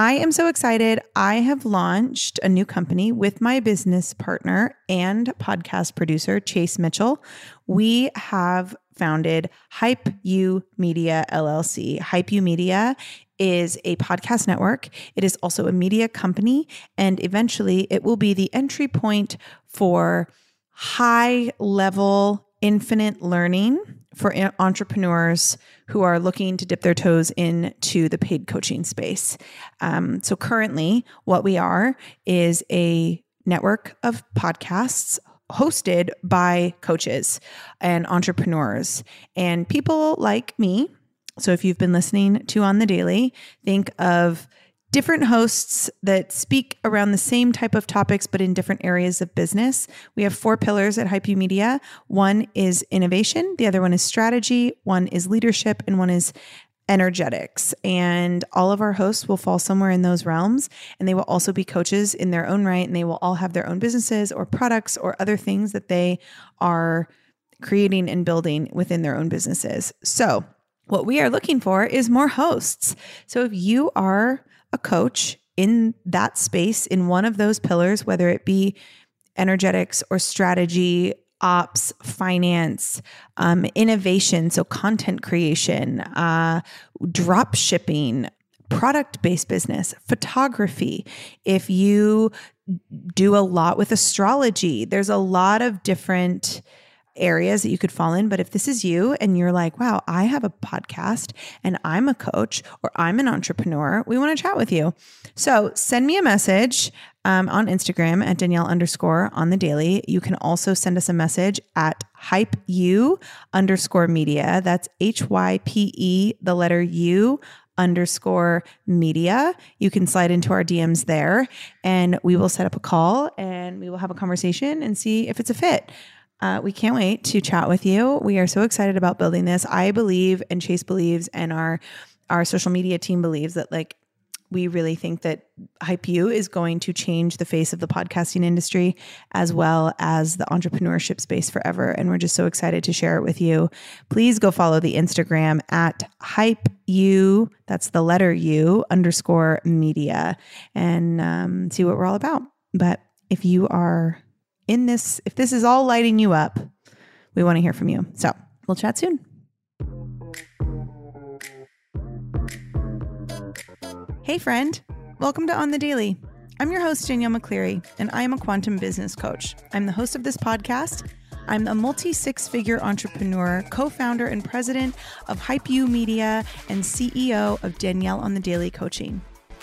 I am so excited. I have launched a new company with my business partner and podcast producer, Chase Mitchell. We have founded Hype U Media LLC. Hype U Media is a podcast network. It is also a media company, and eventually it will be the entry point for high level, infinite learning for entrepreneurs who are looking to dip their toes into the paid coaching space. Um, so, currently, what we are is a network of podcasts hosted by coaches and entrepreneurs and people like me so if you've been listening to On the Daily, think of different hosts that speak around the same type of topics, but in different areas of business. We have four pillars at Hype U Media. One is innovation, the other one is strategy, one is leadership, and one is energetics. And all of our hosts will fall somewhere in those realms. And they will also be coaches in their own right. And they will all have their own businesses or products or other things that they are creating and building within their own businesses. So, what we are looking for is more hosts. So if you are a coach in that space, in one of those pillars, whether it be energetics or strategy, ops, finance, um, innovation, so content creation, uh, drop shipping, product based business, photography, if you do a lot with astrology, there's a lot of different areas that you could fall in. But if this is you and you're like, wow, I have a podcast and I'm a coach or I'm an entrepreneur, we want to chat with you. So send me a message um, on Instagram at Danielle underscore on the daily. You can also send us a message at hype you underscore media. That's H Y P E, the letter U underscore media. You can slide into our DMs there and we will set up a call and we will have a conversation and see if it's a fit. Uh, we can't wait to chat with you. We are so excited about building this. I believe, and Chase believes, and our our social media team believes that like we really think that Hype U is going to change the face of the podcasting industry as well as the entrepreneurship space forever. And we're just so excited to share it with you. Please go follow the Instagram at Hype U, that's the letter U underscore media, and um, see what we're all about. But if you are in this, if this is all lighting you up, we want to hear from you. So we'll chat soon. Hey, friend. Welcome to On the Daily. I'm your host, Danielle McCleary, and I am a quantum business coach. I'm the host of this podcast. I'm a multi six figure entrepreneur, co founder and president of Hype U Media, and CEO of Danielle on the Daily Coaching.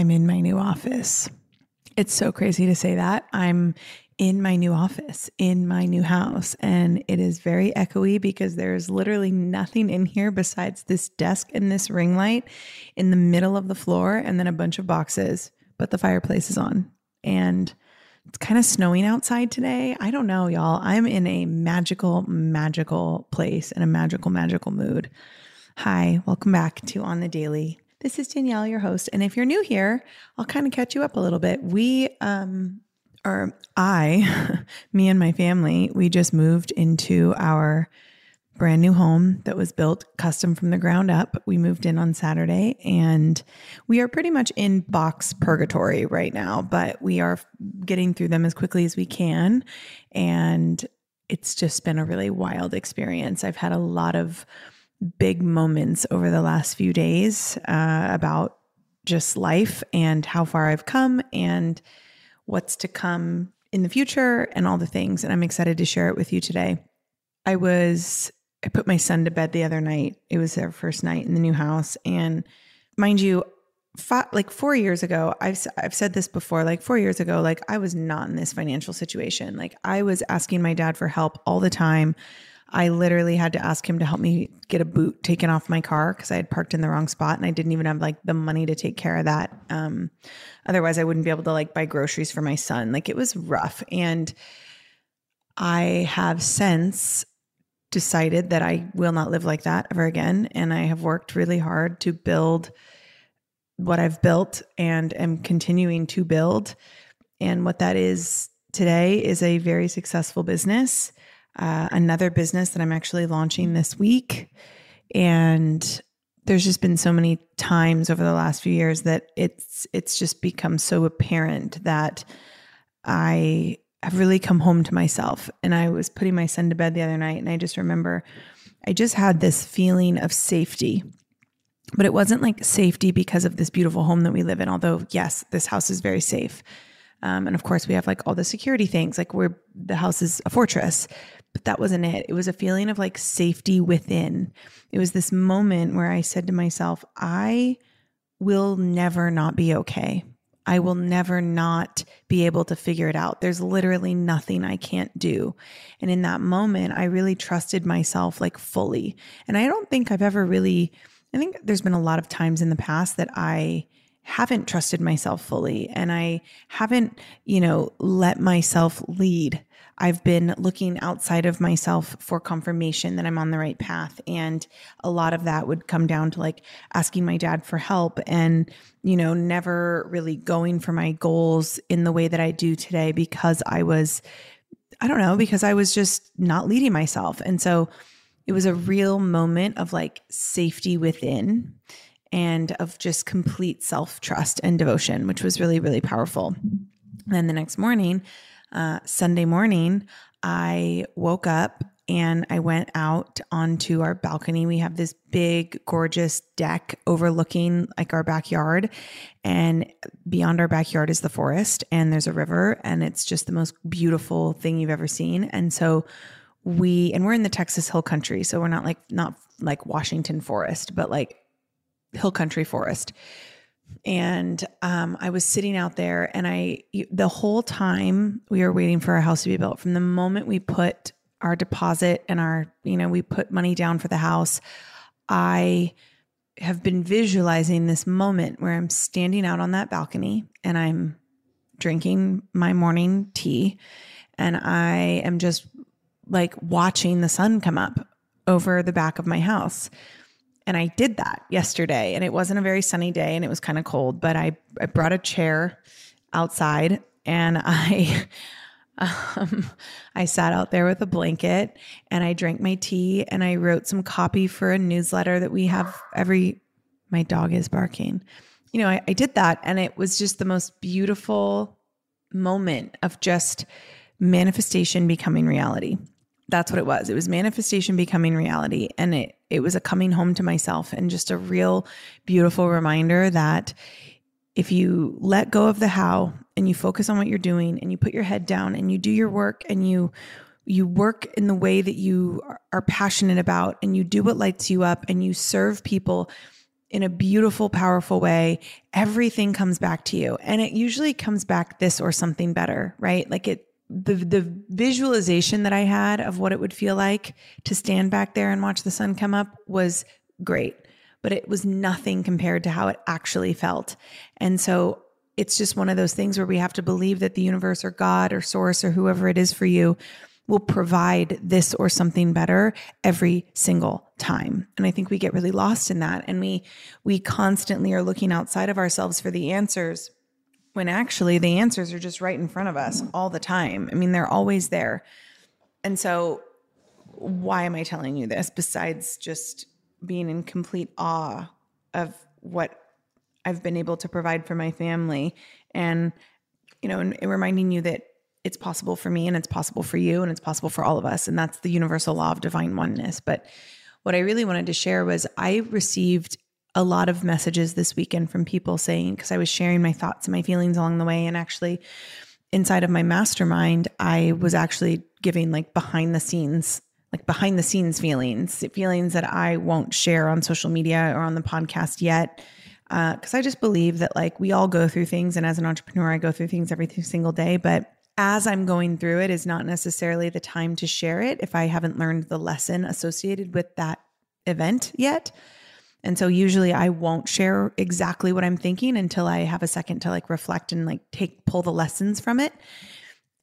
I'm in my new office. It's so crazy to say that. I'm in my new office, in my new house, and it is very echoey because there's literally nothing in here besides this desk and this ring light in the middle of the floor, and then a bunch of boxes. But the fireplace is on, and it's kind of snowing outside today. I don't know, y'all. I'm in a magical, magical place in a magical, magical mood. Hi, welcome back to On the Daily. This is Danielle, your host. And if you're new here, I'll kind of catch you up a little bit. We, um, or I, me and my family, we just moved into our brand new home that was built custom from the ground up. We moved in on Saturday and we are pretty much in box purgatory right now, but we are getting through them as quickly as we can. And it's just been a really wild experience. I've had a lot of big moments over the last few days uh, about just life and how far I've come and what's to come in the future and all the things. And I'm excited to share it with you today. I was, I put my son to bed the other night. It was their first night in the new house. And mind you, five, like four years ago, I've, I've said this before, like four years ago, like I was not in this financial situation. Like I was asking my dad for help all the time. I literally had to ask him to help me get a boot taken off my car because I had parked in the wrong spot and I didn't even have like the money to take care of that. Um, otherwise, I wouldn't be able to like buy groceries for my son. Like it was rough. And I have since decided that I will not live like that ever again. And I have worked really hard to build what I've built and am continuing to build. And what that is today is a very successful business, uh, another business that I'm actually launching this week. And there's just been so many times over the last few years that it's it's just become so apparent that I have really come home to myself. And I was putting my son to bed the other night and I just remember I just had this feeling of safety. But it wasn't like safety because of this beautiful home that we live in, although, yes, this house is very safe. Um, and of course, we have like all the security things, like we're the house is a fortress. But that wasn't it. It was a feeling of like safety within. It was this moment where I said to myself, I will never not be okay. I will never not be able to figure it out. There's literally nothing I can't do. And in that moment, I really trusted myself like fully. And I don't think I've ever really, I think there's been a lot of times in the past that I haven't trusted myself fully and I haven't, you know, let myself lead. I've been looking outside of myself for confirmation that I'm on the right path. And a lot of that would come down to like asking my dad for help and, you know, never really going for my goals in the way that I do today because I was, I don't know, because I was just not leading myself. And so it was a real moment of like safety within and of just complete self trust and devotion, which was really, really powerful. then the next morning, uh, Sunday morning, I woke up and I went out onto our balcony. We have this big, gorgeous deck overlooking like our backyard. And beyond our backyard is the forest, and there's a river, and it's just the most beautiful thing you've ever seen. And so we, and we're in the Texas Hill Country. So we're not like, not like Washington Forest, but like hill country forest. And um, I was sitting out there, and I, the whole time we were waiting for our house to be built, from the moment we put our deposit and our, you know, we put money down for the house, I have been visualizing this moment where I'm standing out on that balcony and I'm drinking my morning tea and I am just like watching the sun come up over the back of my house. And I did that yesterday. And it wasn't a very sunny day and it was kind of cold, but I, I brought a chair outside and I um, I sat out there with a blanket and I drank my tea and I wrote some copy for a newsletter that we have every my dog is barking. You know, I, I did that and it was just the most beautiful moment of just manifestation becoming reality. That's what it was. It was manifestation becoming reality. And it it was a coming home to myself and just a real beautiful reminder that if you let go of the how and you focus on what you're doing and you put your head down and you do your work and you you work in the way that you are passionate about and you do what lights you up and you serve people in a beautiful powerful way everything comes back to you and it usually comes back this or something better right like it the the visualization that I had of what it would feel like to stand back there and watch the sun come up was great, but it was nothing compared to how it actually felt. And so it's just one of those things where we have to believe that the universe or God or source or whoever it is for you will provide this or something better every single time. And I think we get really lost in that and we we constantly are looking outside of ourselves for the answers when actually the answers are just right in front of us all the time. I mean, they're always there. And so, why am I telling you this besides just being in complete awe of what I've been able to provide for my family and, you know, and, reminding you that it's possible for me and it's possible for you and it's possible for all of us. And that's the universal law of divine oneness. But what I really wanted to share was I received a lot of messages this weekend from people saying, because I was sharing my thoughts and my feelings along the way. And actually, inside of my mastermind, I was actually giving like behind the scenes, like behind the scenes feelings, feelings that I won't share on social media or on the podcast yet. Because uh, I just believe that like we all go through things. And as an entrepreneur, I go through things every single day. But as I'm going through it is not necessarily the time to share it if I haven't learned the lesson associated with that event yet. And so usually I won't share exactly what I'm thinking until I have a second to like reflect and like take pull the lessons from it.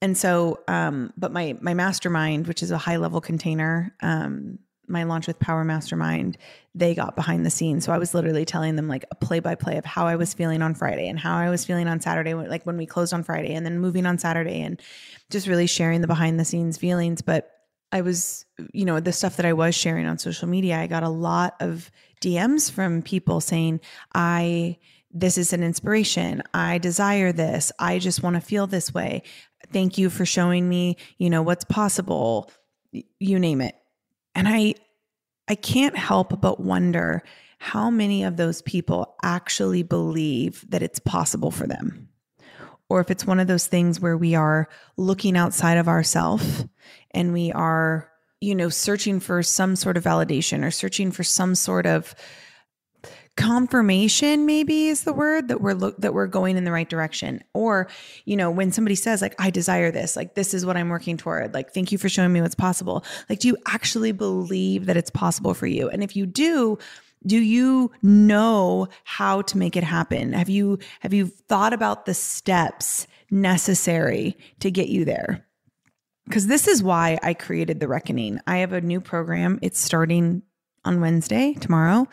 And so um but my my mastermind, which is a high level container, um my launch with Power Mastermind, they got behind the scenes. So I was literally telling them like a play by play of how I was feeling on Friday and how I was feeling on Saturday, like when we closed on Friday and then moving on Saturday and just really sharing the behind the scenes feelings. But I was, you know, the stuff that I was sharing on social media, I got a lot of DMs from people saying, I, this is an inspiration. I desire this. I just want to feel this way. Thank you for showing me, you know, what's possible. You name it and I I can't help but wonder how many of those people actually believe that it's possible for them. Or if it's one of those things where we are looking outside of ourselves and we are, you know, searching for some sort of validation or searching for some sort of confirmation maybe is the word that we're look that we're going in the right direction. Or you know when somebody says like i desire this like this is what i'm working toward like thank you for showing me what's possible. Like do you actually believe that it's possible for you? And if you do do you know how to make it happen? Have you have you thought about the steps necessary to get you there because this is why i created the reckoning i have a new program it's starting on wednesday tomorrow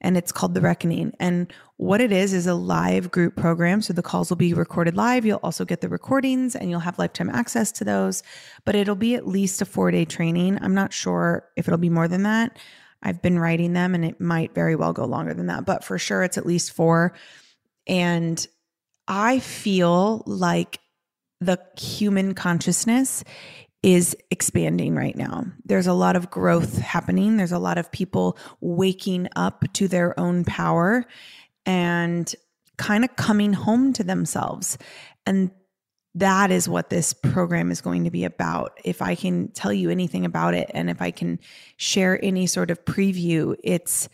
and it's called The Reckoning. And what it is is a live group program. So the calls will be recorded live. You'll also get the recordings and you'll have lifetime access to those, but it'll be at least a four day training. I'm not sure if it'll be more than that. I've been writing them and it might very well go longer than that, but for sure it's at least four. And I feel like the human consciousness is expanding right now. There's a lot of growth happening. There's a lot of people waking up to their own power and kind of coming home to themselves. And that is what this program is going to be about. If I can tell you anything about it and if I can share any sort of preview, it's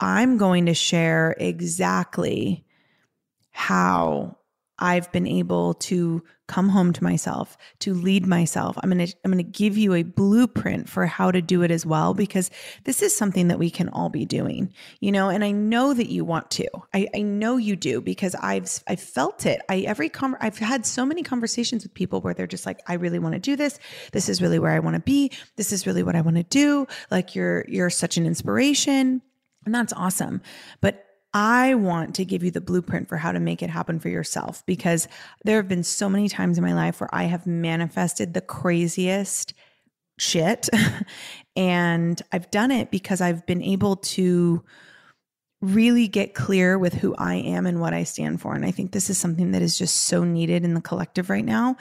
I'm going to share exactly how I've been able to come home to myself, to lead myself. I'm going to I'm going to give you a blueprint for how to do it as well because this is something that we can all be doing. You know, and I know that you want to. I, I know you do because I've I've felt it. I every com- I've had so many conversations with people where they're just like I really want to do this. This is really where I want to be. This is really what I want to do. Like you're you're such an inspiration. And that's awesome. But I want to give you the blueprint for how to make it happen for yourself because there have been so many times in my life where I have manifested the craziest shit. and I've done it because I've been able to really get clear with who I am and what I stand for. And I think this is something that is just so needed in the collective right now.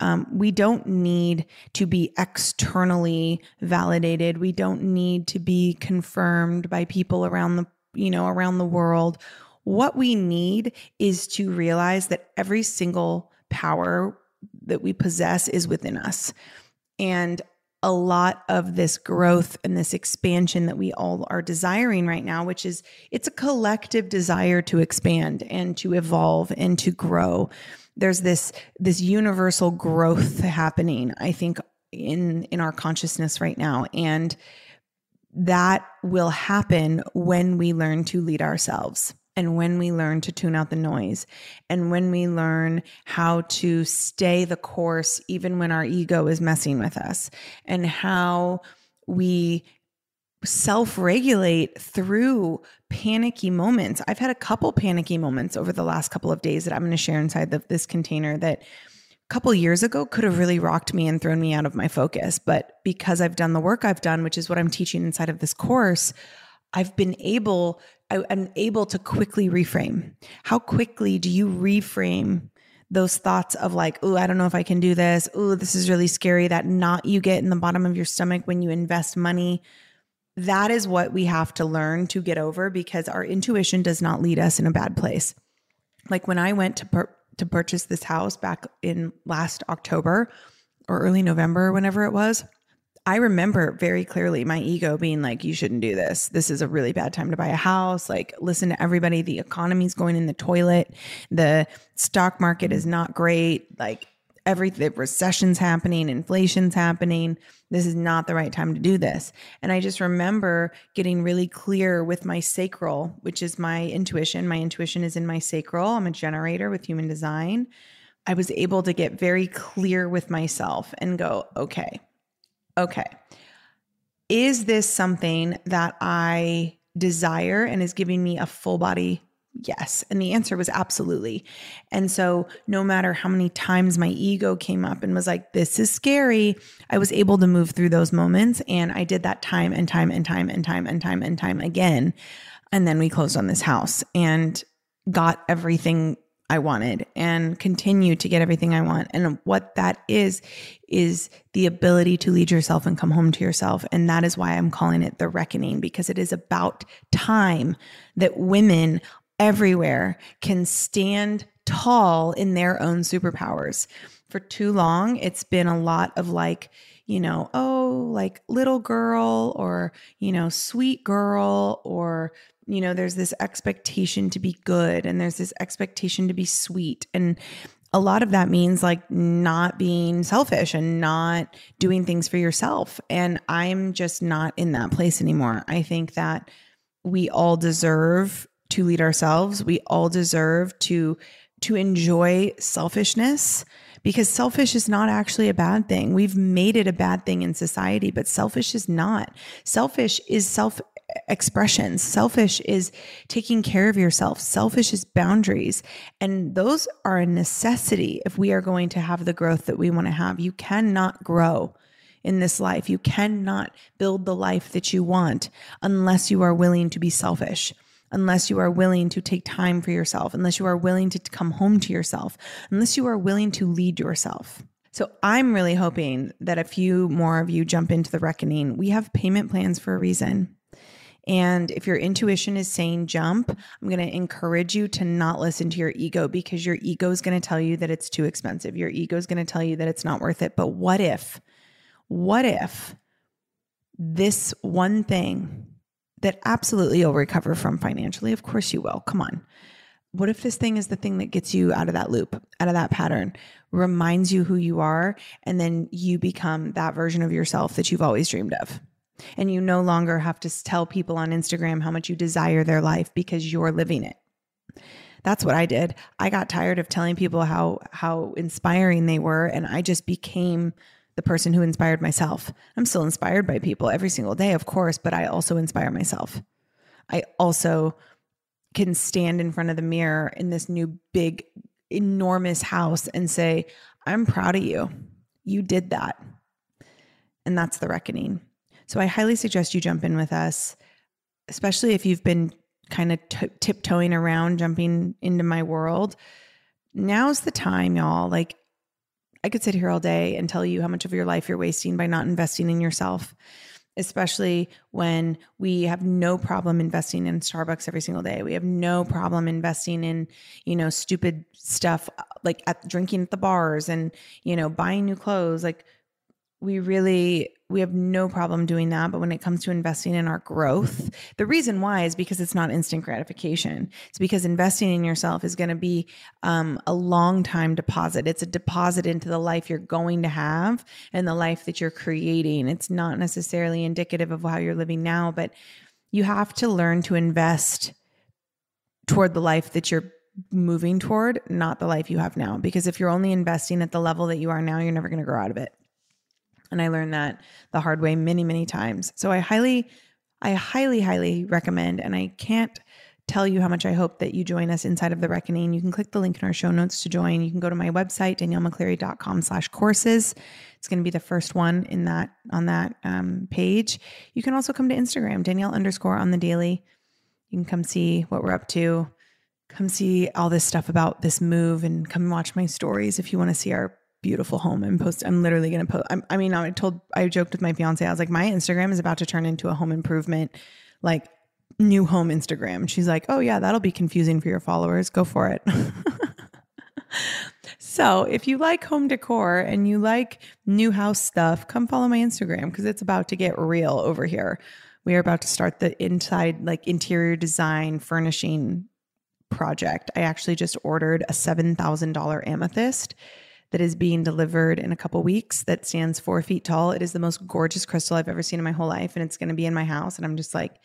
Um, we don't need to be externally validated. We don't need to be confirmed by people around the you know, around the world. What we need is to realize that every single power that we possess is within us. And a lot of this growth and this expansion that we all are desiring right now which is it's a collective desire to expand and to evolve and to grow there's this this universal growth happening i think in in our consciousness right now and that will happen when we learn to lead ourselves and when we learn to tune out the noise and when we learn how to stay the course even when our ego is messing with us and how we self regulate through panicky moments. I've had a couple panicky moments over the last couple of days that I'm going to share inside the, this container that couple years ago could have really rocked me and thrown me out of my focus. But because I've done the work I've done, which is what I'm teaching inside of this course, I've been able, I, am able to quickly reframe. How quickly do you reframe those thoughts of like, oh, I don't know if I can do this. Oh, this is really scary. That knot you get in the bottom of your stomach when you invest money. That is what we have to learn to get over because our intuition does not lead us in a bad place. Like when I went to per- to purchase this house back in last October or early November, whenever it was. I remember very clearly my ego being like, you shouldn't do this. This is a really bad time to buy a house. Like, listen to everybody. The economy's going in the toilet. The stock market is not great. Like, everything recessions happening, inflation's happening. This is not the right time to do this. And I just remember getting really clear with my sacral, which is my intuition. My intuition is in my sacral. I'm a generator with human design. I was able to get very clear with myself and go, okay, okay, is this something that I desire and is giving me a full body yes? And the answer was absolutely. And so, no matter how many times my ego came up and was like, this is scary, I was able to move through those moments. And I did that time and time and time and time and time and time again. And then we closed on this house and got everything I wanted and continue to get everything I want. And what that is, is the ability to lead yourself and come home to yourself. And that is why I'm calling it the reckoning, because it is about time that women everywhere can stand tall in their own superpowers. For too long, it's been a lot of like, you know, oh, like little girl or, you know, sweet girl or you know there's this expectation to be good and there's this expectation to be sweet. And a lot of that means like not being selfish and not doing things for yourself. And i'm just not in that place anymore. I think that we all deserve to lead ourselves we all deserve to to enjoy selfishness because selfish is not actually a bad thing. We've made it a bad thing in society, but selfish is not. Selfish is self expressions. Selfish is taking care of yourself. Selfish is boundaries. And those are a necessity if we are going to have the growth that we want to have. You cannot grow in this life. You cannot build the life that you want unless you are willing to be selfish. Unless you are willing to take time for yourself, unless you are willing to come home to yourself, unless you are willing to lead yourself. So I'm really hoping that a few more of you jump into the reckoning. We have payment plans for a reason. And if your intuition is saying jump, I'm going to encourage you to not listen to your ego because your ego is going to tell you that it's too expensive. Your ego is going to tell you that it's not worth it. But what if, what if this one thing that absolutely you'll recover from financially? Of course you will. Come on. What if this thing is the thing that gets you out of that loop, out of that pattern, reminds you who you are, and then you become that version of yourself that you've always dreamed of? And you no longer have to tell people on Instagram how much you desire their life because you're living it. That's what I did. I got tired of telling people how how inspiring they were and I just became the person who inspired myself. I'm still inspired by people every single day, of course, but I also inspire myself. I also can stand in front of the mirror in this new big enormous house and say, "I'm proud of you. You did that." And that's the reckoning. So I highly suggest you jump in with us, especially if you've been kind of t- tiptoeing around jumping into my world. Now's the time, y'all. Like, I could sit here all day and tell you how much of your life you're wasting by not investing in yourself, especially when we have no problem investing in Starbucks every single day. We have no problem investing in, you know, stupid stuff uh, like at drinking at the bars and, you know, buying new clothes. Like, we really we have no problem doing that but when it comes to investing in our growth the reason why is because it's not instant gratification. It's because investing in yourself is going to be um, a long time deposit. It's a deposit into the life you're going to have and the life that you're creating. It's not necessarily indicative of how you're living now but you have to learn to invest toward the life that you're moving toward not the life you have now. Because if you're only investing at the level that you are now you're never going to grow out of it and I learned that the hard way many, many times. So I highly, I highly, highly recommend, and I can't tell you how much I hope that you join us inside of the reckoning. You can click the link in our show notes to join. You can go to my website, daniellemccleary.com slash courses. It's going to be the first one in that on that um, page. You can also come to Instagram, Danielle underscore on the daily. You can come see what we're up to. Come see all this stuff about this move and come watch my stories if you want to see our beautiful home and post. I'm literally going to post. I'm, I mean, I told, I joked with my fiance. I was like, my Instagram is about to turn into a home improvement, like new home Instagram. She's like, oh yeah, that'll be confusing for your followers. Go for it. so if you like home decor and you like new house stuff, come follow my Instagram because it's about to get real over here. We are about to start the inside, like interior design furnishing project. I actually just ordered a $7,000 amethyst that is being delivered in a couple weeks that stands four feet tall. It is the most gorgeous crystal I've ever seen in my whole life. And it's going to be in my house. And I'm just like,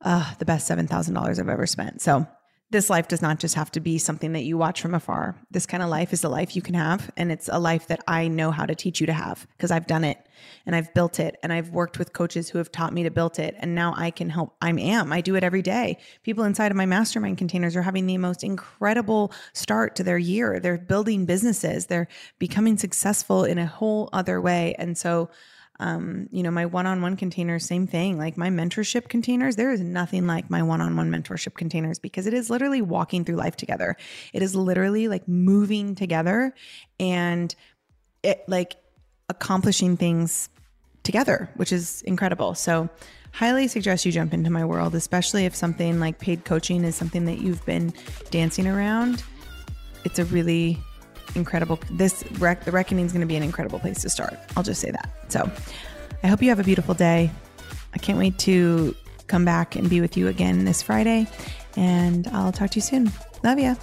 uh, the best $7,000 I've ever spent. So this life does not just have to be something that you watch from afar. This kind of life is a life you can have. And it's a life that I know how to teach you to have because I've done it and I've built it and I've worked with coaches who have taught me to build it. And now I can help. I am. Am. I do it every day. People inside of my mastermind containers are having the most incredible start to their year. They're building businesses, they're becoming successful in a whole other way. And so, um, you know, my one-on-one containers, same thing. Like my mentorship containers, there is nothing like my one-on-one mentorship containers because it is literally walking through life together. It is literally like moving together and it like accomplishing things together, which is incredible. So highly suggest you jump into my world, especially if something like paid coaching is something that you've been dancing around. It's a really incredible. This rec- the reckoning is going to be an incredible place to start. I'll just say that. So, I hope you have a beautiful day. I can't wait to come back and be with you again this Friday, and I'll talk to you soon. Love ya.